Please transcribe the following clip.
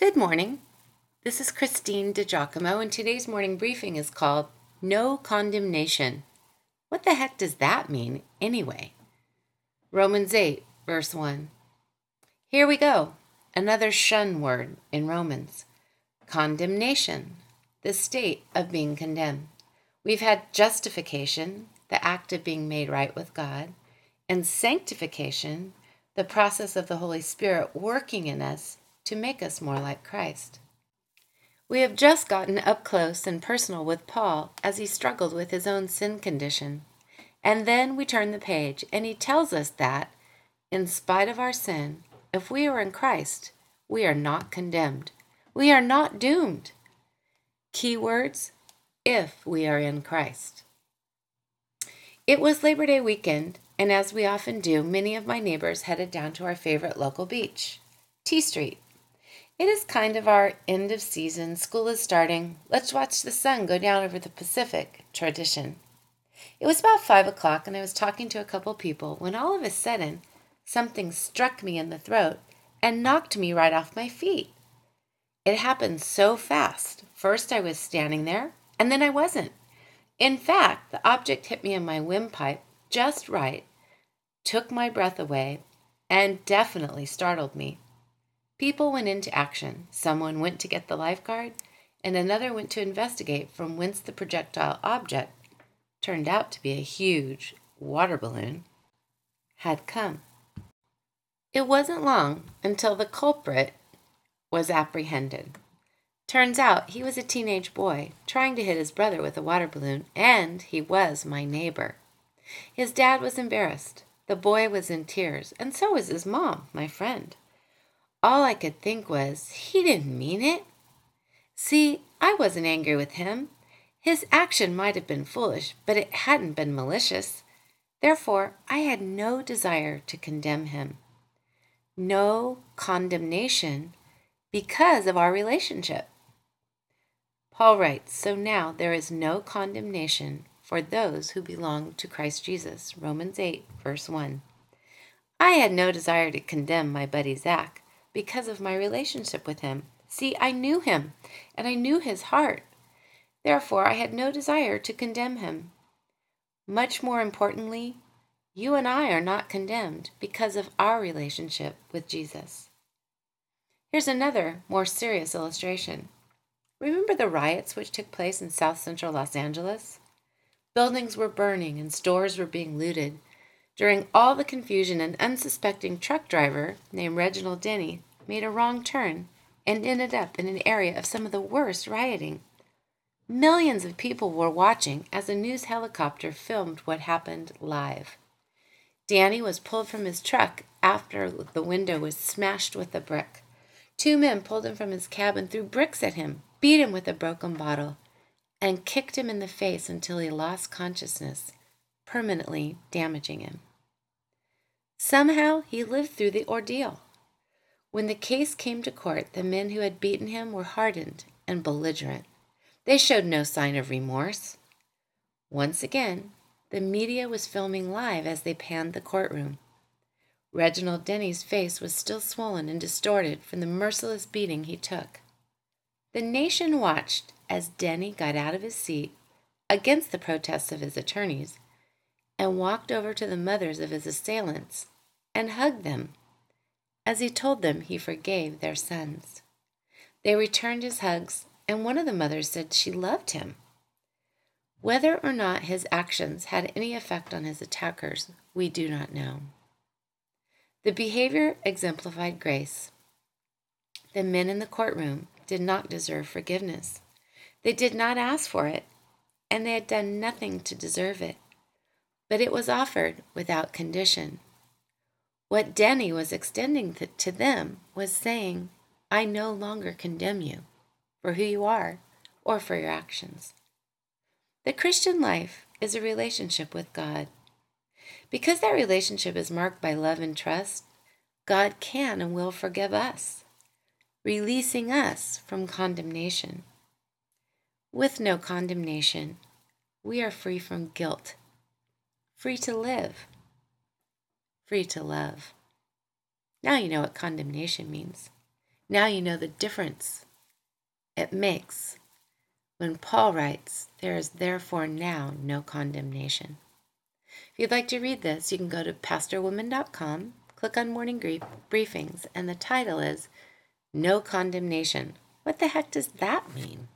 Good morning. This is Christine DiGiacomo, and today's morning briefing is called No Condemnation. What the heck does that mean, anyway? Romans 8, verse 1. Here we go. Another shun word in Romans condemnation, the state of being condemned. We've had justification, the act of being made right with God, and sanctification, the process of the Holy Spirit working in us to make us more like Christ. We have just gotten up close and personal with Paul as he struggled with his own sin condition. And then we turn the page, and he tells us that, in spite of our sin, if we are in Christ, we are not condemned. We are not doomed. Keywords if we are in Christ. It was Labor Day weekend, and as we often do, many of my neighbors headed down to our favorite local beach, T Street. It is kind of our end of season, school is starting, let's watch the sun go down over the Pacific tradition. It was about five o'clock, and I was talking to a couple people when all of a sudden something struck me in the throat and knocked me right off my feet. It happened so fast. First, I was standing there, and then I wasn't. In fact, the object hit me in my windpipe just right, took my breath away, and definitely startled me. People went into action. Someone went to get the lifeguard, and another went to investigate from whence the projectile object turned out to be a huge water balloon had come. It wasn't long until the culprit was apprehended. Turns out he was a teenage boy trying to hit his brother with a water balloon, and he was my neighbor. His dad was embarrassed. The boy was in tears, and so was his mom, my friend. All I could think was, he didn't mean it. See, I wasn't angry with him. His action might have been foolish, but it hadn't been malicious. Therefore, I had no desire to condemn him. No condemnation because of our relationship. Paul writes, So now there is no condemnation for those who belong to Christ Jesus. Romans 8, verse 1. I had no desire to condemn my buddy Zach because of my relationship with him. See, I knew him, and I knew his heart. Therefore, I had no desire to condemn him. Much more importantly, you and I are not condemned because of our relationship with Jesus. Here's another, more serious illustration. Remember the riots which took place in south central Los Angeles? Buildings were burning and stores were being looted. During all the confusion, an unsuspecting truck driver named Reginald Denny made a wrong turn and ended up in an area of some of the worst rioting. Millions of people were watching as a news helicopter filmed what happened live. Danny was pulled from his truck after the window was smashed with a brick. Two men pulled him from his cab and threw bricks at him, beat him with a broken bottle, and kicked him in the face until he lost consciousness, permanently damaging him. Somehow he lived through the ordeal. When the case came to court, the men who had beaten him were hardened and belligerent. They showed no sign of remorse. Once again, the media was filming live as they panned the courtroom. Reginald Denny's face was still swollen and distorted from the merciless beating he took. The nation watched as Denny got out of his seat against the protests of his attorneys and walked over to the mothers of his assailants and hugged them as he told them he forgave their sons. They returned his hugs, and one of the mothers said she loved him. Whether or not his actions had any effect on his attackers, we do not know. The behavior exemplified grace. The men in the courtroom did not deserve forgiveness. They did not ask for it, and they had done nothing to deserve it but it was offered without condition. What Denny was extending to them was saying, I no longer condemn you for who you are or for your actions. The Christian life is a relationship with God. Because that relationship is marked by love and trust, God can and will forgive us, releasing us from condemnation. With no condemnation, we are free from guilt free to live, free to love. Now you know what condemnation means. Now you know the difference it makes when Paul writes, There is therefore now no condemnation. If you'd like to read this, you can go to pastorwoman.com, click on Morning Briefings, and the title is No Condemnation. What the heck does that mean?